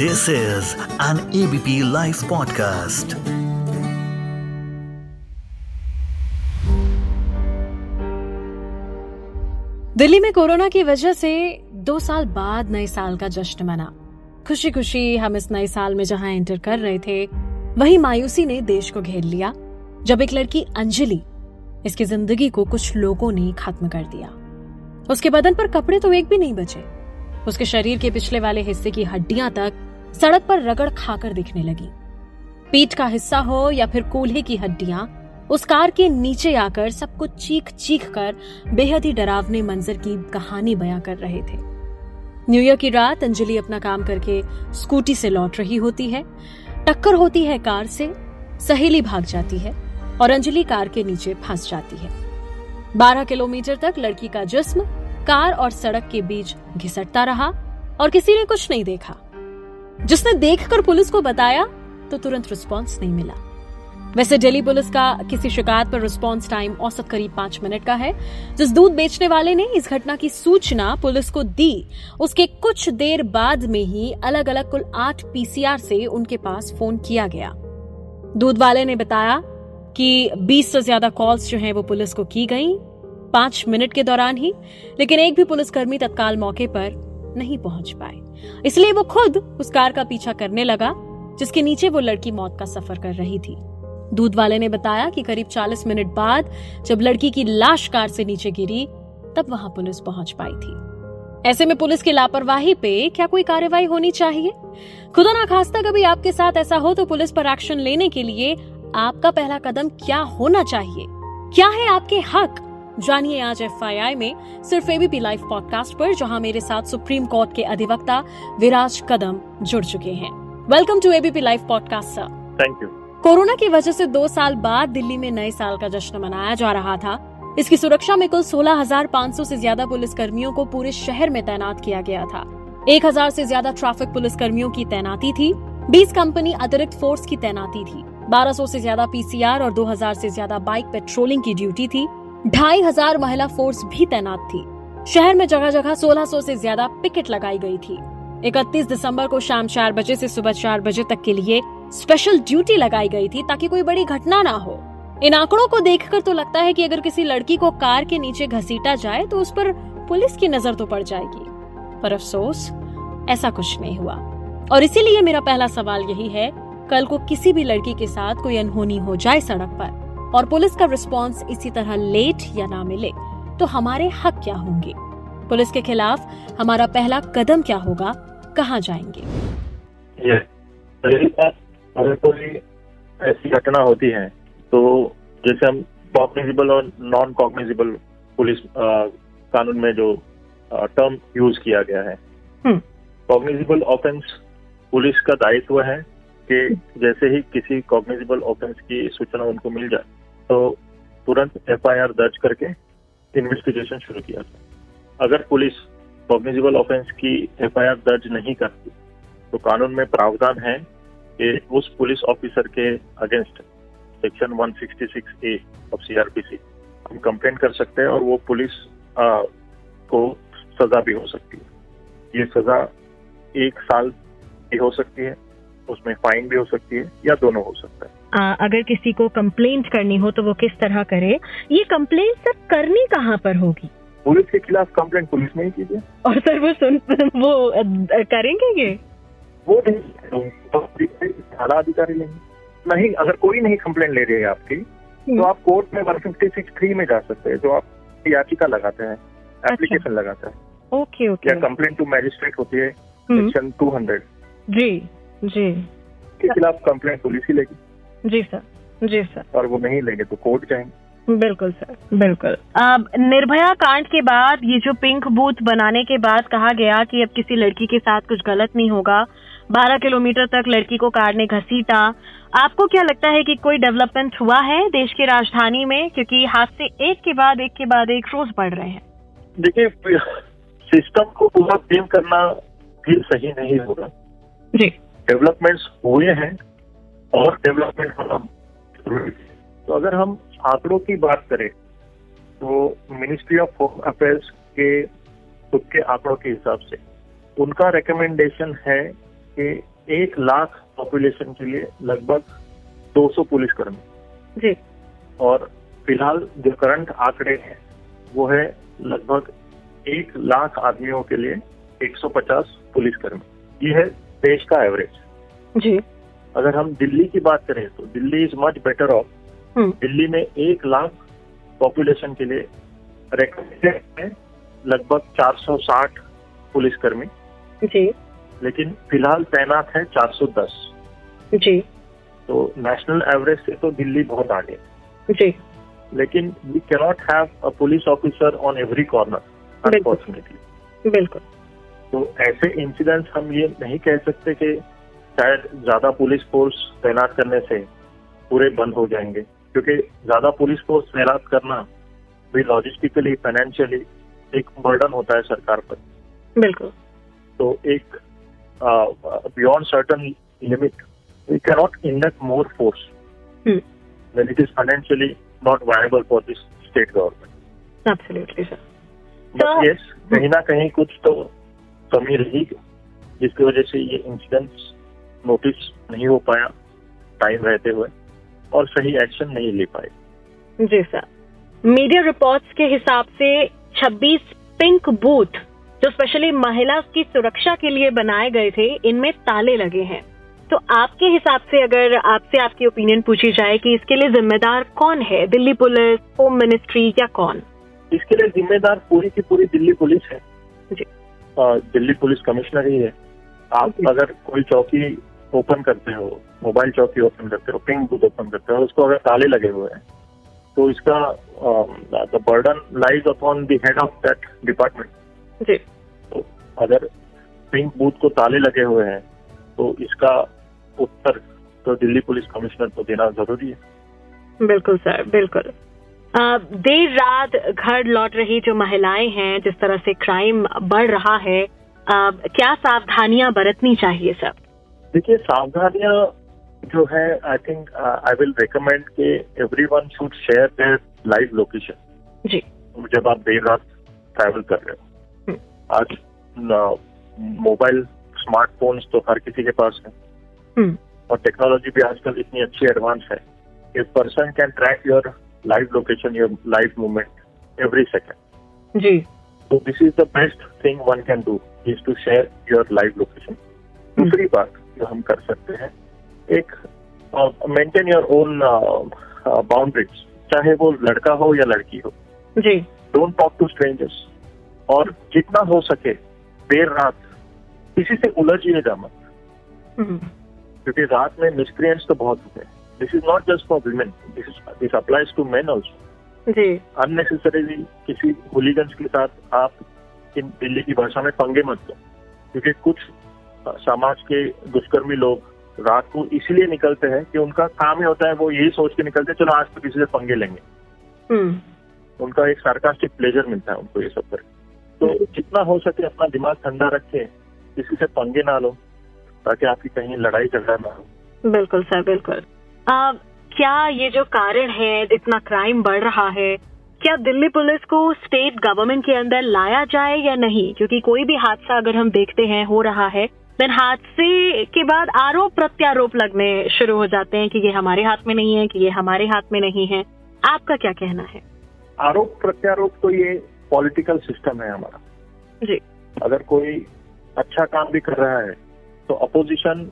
This is an ABP Life podcast. Delhi में corona की वजह से दो साल बाद नए साल का जश्न मना। खुशी खुशी हम इस नए साल में जहाँ एंटर कर रहे थे, वहीं मायूसी ने देश को घेर लिया, जब एक लड़की अंजलि इसकी ज़िंदगी को कुछ लोगों ने खत्म कर दिया। उसके बदन पर कपड़े तो एक भी नहीं बचे। उसके शरीर के पिछले वाले हिस्से की हड्डियाँ तक सड़क पर रगड़ खाकर दिखने लगी। पीठ का हिस्सा हो या फिर कूल्हे की हड्डियाँ, उस कार के नीचे आकर सब कुछ चीख चीख कर बेहद ही डरावने मंजर की कहानी बयां कर रहे थे। न्यू ईयर की रात अंजलि अपना काम करके स्कूटी से लौट रही होती है। टक्कर होती है कार से, सहेली भाग जाती है और अंजलि कार के नीचे फंस जाती है। बारह किलोमीटर तक लड़की का जिस्म, कार और सड़क के बीच घिसटता रहा और किसी ने कुछ नहीं देखा। जिसने देखकर पुलिस को बताया तो तुरंत रिस्पॉन्स नहीं मिला। वैसे दिल्ली पुलिस का किसी शिकायत पर रिस्पॉन्स टाइम औसत करीब पाँच मिनट का है। जिस दूध बेचने वाले ने इस घटना की सूचना पुलिस को दी, उसके कुछ देर बाद में ही अलग अलग कुल आठ पीसीआर से उनके पास फ़ोन किया गया। दूध वाले ने बताया कि 20 से ज़्यादा कॉल्स जो हैं वो पुलिस को की गई, पाँच मिनट के दौरान ही, लेकिन एक भी पुलिसकर्मी तत्काल मौके पर नहीं पहुँच पाए। इसलिए वो खुद उस कार का पीछा करने लगा, जिसके नीचे वो लड़की मौत का सफ़र कर रही थी। दूध वाले ने बताया कि करीब 40 मिनट बाद जब लड़की की लाश कार से नीचे गिरी, तब वहाँ पुलिस पहुँच पाई थी। ऐसे में पुलिस की लापरवाही पे क्या कोई कार्रवाई होनी चाहिए? खुदा ना खास्ता, कभी आपके साथ ऐसा हो तो पुलिस पर एक्शन लेने के लिए आपका पहला कदम क्या होना चाहिए? क्या है आपके हक? जानिए आज एफ़ में सिर्फ़ एबीपी लाइव पॉडकास्ट पर जहाँ मेरे साथ सुप्रीम कोर्ट के अधिवक्ता विराज कदम जुड़ चुके हैं। Welcome to ABP live podcast sir thank you corona की वजह से दो साल बाद दिल्ली में नए साल का जश्न मनाया जा रहा था। इसकी सुरक्षा में कुल 16,500 से ज़्यादा पुलिस कर्मियों को पूरे शहर में तैनात किया गया था। 1,000 से ज़्यादा ट्रैफ़िक पुलिस कर्मियों की तैनाती थी। 20 कंपनी अतिरिक्त फोर्स की तैनाती थी। 1200 से ज़्यादा पीसीआर और 2000 से ज़्यादा बाइक पेट्रोलिंग की ड्यूटी थी। ढाई हज़ार महिला फोर्स भी तैनात थी। शहर में जगह जगह 1600 से ज़्यादा पिकेट लगाई गई थी। 31 दिसंबर को शाम चार बजे से सुबह चार बजे तक के लिए स्पेशल ड्यूटी लगाई गई थी ताकि कोई बड़ी घटना ना हो। इन आंकड़ों को देखकर तो लगता है कि अगर किसी लड़की को कार के नीचे घसीटा जाए तो उस पर पुलिस की नज़र तो पड़ जाएगी। पर अफसोस, ऐसा कुछ नहीं हुआ। और इसीलिए मेरा पहला सवाल यही है, कल को किसी भी लड़की के साथ कोई अनहोनी हो जाए सड़क पर? और पुलिस का रिस्पॉन्स इसी तरह लेट या ना मिले तो हमारे हक क्या होंगे? पुलिस के खिलाफ हमारा पहला कदम क्या होगा? कहाँ जाएँगे? अगर कोई ऐसी घटना होती है तो जैसे हम कॉग्निजिबल और नॉन कॉग्निजिबल पुलिस कानून में जो टर्म यूज़ किया गया है। कॉग्निजिबल ऑफेंस पुलिस का दायित्व है कि जैसे ही किसी कॉग्निजिबल ऑफेंस की सूचना उनको मिल जाए तो तुरंत एफआईआर दर्ज करके इन्वेस्टिगेशन शुरू किया जाए अगर पुलिस कॉग्निजिबल ऑफेंस की एफआईआर दर्ज नहीं करती तो कानून में प्रावधान है कि उस पुलिस ऑफिसर के against section 166 A of CRPC हम कंप्लेन कर सकते हैं और वो पुलिस आ, को सजा भी हो सकती है। ये सजा एक साल भी हो सकती है उसमें फाइन भी हो सकती है या दोनों हो सकता है। आ, अगर किसी को कंप्लेंट करनी हो तो वो किस तरह करे? ये कंप्लेंट सर करनी कहाँ पर होगी? पुलिस के खिलाफ कंप्लेंट पुलिस में ही कीजिए। और सर वो सुन वो करेंगे ये? वो नहीं थाना अधिकारी लेंगे नहीं अगर कोई नहीं कंप्लेंट ले रही है आपकी तो हम्म। आप कोर्ट में वन फिफ्टी सिक्स थ्री में जा सकते हैं जो आप याचिका लगाते हैं एप्लीकेशन लगाते हैं। Okay okay. या कंप्लेंट टू मैजिस्ट्रेट होती है। सेक्शन टू हंड्रेड जी जी। के खिलाफ कंप्लेंट पुलिस ही लेगी। जी सर जी सर। और वो नहीं लेंगे तो कोर्ट जाएँगे। बिल्कुल सर बिल्कुल। अब निर्भया कांड के बाद ये जो पिंक बूथ बनाने के बाद कहा गया कि अब किसी लड़की के साथ कुछ गलत नहीं होगा 12 किलोमीटर तक लड़की को कार ने घसीटा। आपको क्या लगता है कि कोई डेवलपमेंट हुआ है देश की राजधानी में? क्योंकि हादसे एक के बाद एक के बाद एक रोज बढ़ रहे हैं। देखिए सिस्टम को पूरा ब्लेम करना भी सही नहीं होगा। जी। डेवलपमेंट्स हुए हैं और डेवलपमेंट होना ज़रूरी तो अगर हम आंकड़ों की बात करें तो मिनिस्ट्री ऑफ़ होम अफेयर्स के खुद के आंकड़ों के हिसाब से उनका रिकमेंडेशन है कि एक लाख पॉपुलेशन के लिए लगभग 200 पुलिस कर्मी। जी। और फ़िलहाल जो करंट आंकड़े हैं वो है लगभग एक लाख आदमियों के लिए 150 पुलिस कर्मी। ये है देश का एवरेज जी। अगर हम दिल्ली की बात करें तो Delhi is much better off Delhi में एक लाख पॉपुलेशन के लिए रिकमेंडेड है लगभग 460 पुलिसकर्मी। जी। लेकिन फ़िलहाल तैनात है 410 जी। तो नेशनल एवरेज से तो दिल्ली बहुत आगे। जी। लेकिन we cannot have a police officer on every corner. Unfortunately बिल्कुल। तो ऐसे इंसिडेंट्स हम ये नहीं कह सकते कि शायद ज़्यादा पुलिस फोर्स तैनात करने से पूरे बंद हो जाएँगे। क्योंकि ज़्यादा पुलिस फोर्स तैनात करना भी लॉजिस्टिकली फाइनेंशियली एक बर्डन होता है सरकार पर। बिल्कुल। तो एक beyond certain limit we cannot induct more force hmm when it is financially not viable for this state government. Absolutely sir But So- yes, कहीं ना कहीं कुछ तो कमी रही जिसकी वजह से ये इंसिडेंट्स नोटिस नहीं हो पाया टाइम रहते हुए और सही एक्शन नहीं ले पाए। जी सर मीडिया रिपोर्ट्स के हिसाब से 26 पिंक बूथ जो स्पेशली महिला की सुरक्षा के लिए बनाए गए थे इनमें ताले लगे हैं। तो आपके हिसाब से अगर आपसे आपकी ओपिनियन पूछी जाए कि इसके लिए जिम्मेदार कौन है दिल्ली पुलिस होम मिनिस्ट्री या कौन? इसके लिए जिम्मेदार पूरी की पूरी दिल्ली पुलिस है। जी। अ, दिल्ली पुलिस कमिश्नर ही है। आप अगर कोई चौकी ओपन करते हो मोबाइल चौकी ओपन करते हो पिंक बूथ ओपन करते हो उसको अगर ताले लगे हुए हैं तो इसका the burden lies upon the head of that department जी। तो अगर पिंक बूथ को ताले लगे हुए हैं तो इसका उत्तर तो दिल्ली पुलिस कमिश्नर को देना ज़रूरी है। बिल्कुल सर बिल्कुल। देर रात घर लौट रही जो महिलाएँ हैं जिस तरह से क्राइम बढ़ रहा है अ, क्या सावधानियाँ बरतनी चाहिए सर? देखिए सावधानियाँ जो है I think I will recommend के every one should share there live location जी जब आप देर रात ट्रैवल कर रहे हो। हम्म। आज मोबाइल स्मार्टफोन्स तो हर किसी के पास है। हम्म। और टेक्नोलॉजी भी आजकल इतनी अच्छी एडवांस है कि person can track your live location your live movement every second ji. So this is the best thing one can do is to share your live location दूसरी बात जो हम कर सकते हैं एक मेंटेन योर ओन बाउंड्रीज चाहे वो लड़का हो या लड़की हो। जी। डोंट टॉक टू स्ट्रेंजर्स और जितना हो सके देर रात किसी से उलझ उलझिएगा मत हम्म, क्योंकि रात में मिसक्रियंट्स तो बहुत होते हैं। This is not just for women this is this applies to men also ji. Unnecessarily किसी होलीगंज के साथ आप इन दिल्ली की भाषा में पंगे मत लो क्योंकि कुछ समाज के दुष्कर्मी लोग रात को इसलिए निकलते हैं कि उनका काम ही होता है वो यही सोच के निकलते हैं चलो आज तो किसी से पंगे लेंगे। हम्म, उनका एक सार्कास्टिक प्लेजर मिलता है उनको ये सब करके। तो जितना हो सके अपना दिमाग ठंडा रखें किसी से पंगे ना लो ताकि आपकी कहीं लड़ाई झगड़ा ना हो। बिल्कुल सर बिल्कुल। क्या ये जो कारण है इतना क्राइम बढ़ रहा है क्या दिल्ली पुलिस को स्टेट गवर्नमेंट के अंदर लाया जाए या नहीं? क्योंकि कोई भी हादसा अगर हम देखते हैं हो रहा है देन हादसे के बाद आरोप प्रत्यारोप लगने शुरू हो जाते हैं कि ये हमारे हाथ में नहीं है कि ये हमारे हाथ में नहीं है। आपका क्या कहना है? आरोप प्रत्यारोप तो ये पॉलिटिकल सिस्टम है हमारा। जी। अगर कोई अच्छा काम भी कर रहा है तो opposition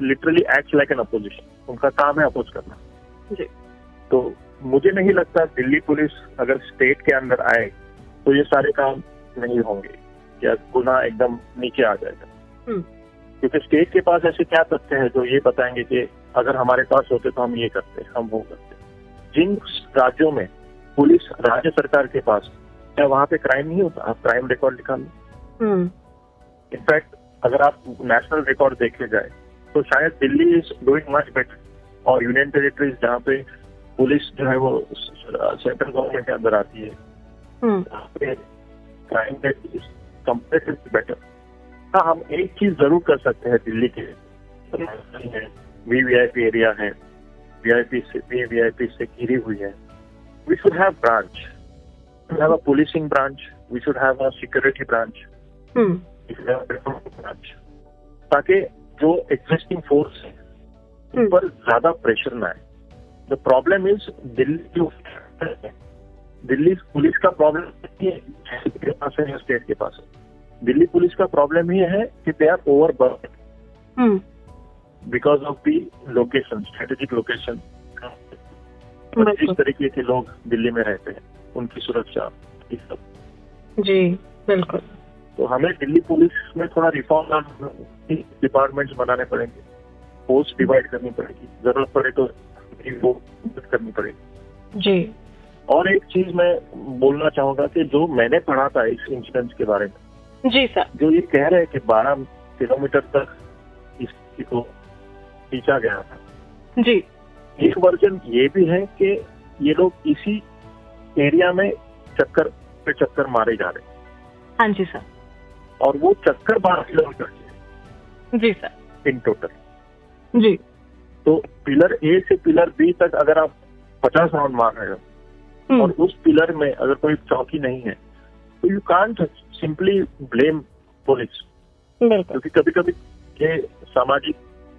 literally act like an opposition उनका काम है अपोज करना। तो मुझे नहीं लगता दिल्ली पुलिस अगर स्टेट के अंदर आए तो ये सारे काम नहीं होंगे। या गुना एकदम नीचे आ जाएगा। हम्म, क्योंकि स्टेट के पास ऐसे क्या तथ्य है जो ये बताएँगे कि अगर हमारे पास होते तो हम ये करते हम वो करते। जिन राज्यों में पुलिस राज्य सरकार के पास क्या वहाँ पे क्राइम नहीं होता? आप क्राइम रिकॉर्ड निकाल लो। हम्म, इनफैक्ट अगर आप नेशनल रिकॉर्ड देखे जाए तो शायद Delhi is doing much better और यूनियन टेरिटरीज जहाँ पे पुलिस जो है वो सेंट्रल गवर्नमेंट के अंदर आती है crime rate is comparatively better हाँ हम एक चीज़ ज़रूर कर सकते हैं दिल्ली के V V I P area है वी आई पी से वी वी आई पी से घिरी हुई है। We should have branch have a policing branch we should have a security branch branch ताकि जो एग्जिस्टिंग फोर्स है उन हम्म। पर ज़्यादा प्रेशर ना आए। The problem is Delhi Delhi police का प्रॉब्लम के पास है स्टेट के पास है। दिल्ली पुलिस का प्रॉब्लम ये है कि they are over hmm. Because of the location strategic location जिस तरीके के लोग दिल्ली में रहते हैं उनकी सुरक्षा ये सब। जी बिल्कुल। तो हमें दिल्ली पुलिस में थोड़ा रिफॉर्म डिपार्टमेंट्स बनाने पड़ेंगे। पोस्ट डिवाइड करनी पड़ेगी। ज़रूरत पड़े तो वो मदद करनी पड़ेगी। जी। और एक चीज़ मैं बोलना चाहूँगा कि जो मैंने पढ़ा था इस इंसिडेंट के बारे में जी सर। जो ये कह रहे हैं कि 12 किलोमीटर तक इस को खींचा गया था। जी। एक वर्जन ये भी है कि ये लोग इसी एरिया में चक्कर पे चक्कर मारे जा रहे हैं। हाँ जी सर। और वो चक्कर बारह किलोमीटर के जी सर। इन टोटल जी। तो पिलर ए से पिलर बी तक अगर आप पचास राउंड मार रहे हो और हम्म, उस पिलर में अगर कोई चौकी नहीं है तो you can't simply blame police क्योंकि कभी कभी ये सामाजिक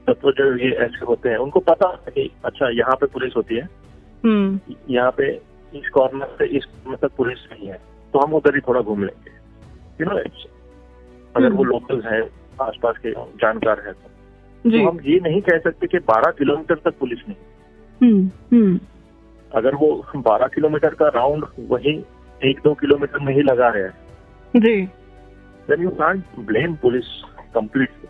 तत्व जो ये ऐसे होते हैं उनको पता है कि अच्छा यहाँ पे पुलिस होती है। हम्म। यहाँ पे इस कॉर्नर से इस कॉर्नर तक पुलिस नहीं है तो हम उधर ही थोड़ा घूम लेंगे। यू नो अगर वो हम्म। लोकल है आसपास के जानकार है तो। तो हम ये नहीं कह सकते कि 12 किलोमीटर तक पुलिस नहीं। हम्म हम्म। अगर वो 12 किलोमीटर का राउंड वही एक दो किलोमीटर में ही लगा रहे हैं। जी। Then you can't blame police completely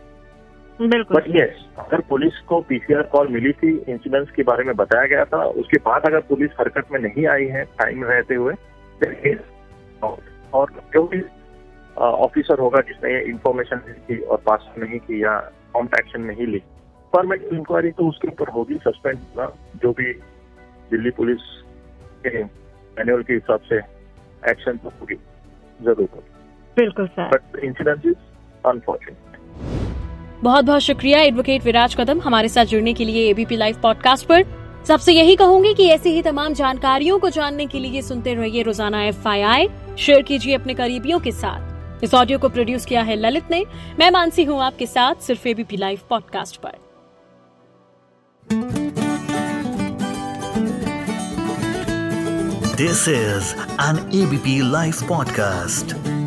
बिल्कुल। बट यस अगर पुलिस को पीसीआर कॉल मिली थी इंसिडेंट्स के बारे में बताया गया था उसके बाद अगर पुलिस हरकत में नहीं आई है टाइम रहते हुए और भी ऑफिसर होगा जिसने ये इंफॉर्मेशन दी थी और पास नहीं की या प्रॉम्प्ट एक्शन नहीं ली। परमानेंट इंक्वायरी तो उसके ऊपर होगी सस्पेंड होगा जो भी दिल्ली पुलिस के मैनुअल के हिसाब से एक्शन तो होगी ज़रूर होगी। बिल्कुल sir but incident is unfortunate बहुत बहुत शुक्रिया एडवोकेट विराज कदम हमारे साथ जुड़ने के लिए एबीपी लाइव पॉडकास्ट पर। सबसे यही कहूँगी कि ऐसी ही तमाम जानकारियों को जानने के लिए सुनते रहिए रोज़ाना एफ़ शेयर कीजिए अपने करीबियों के साथ। इस ऑडियो को प्रोड्यूस किया है ललित ने मैं मानसी हूँ आपके साथ सिर्फ़ एबीपी लाइव पॉडकास्ट पर this is an ABP live podcast.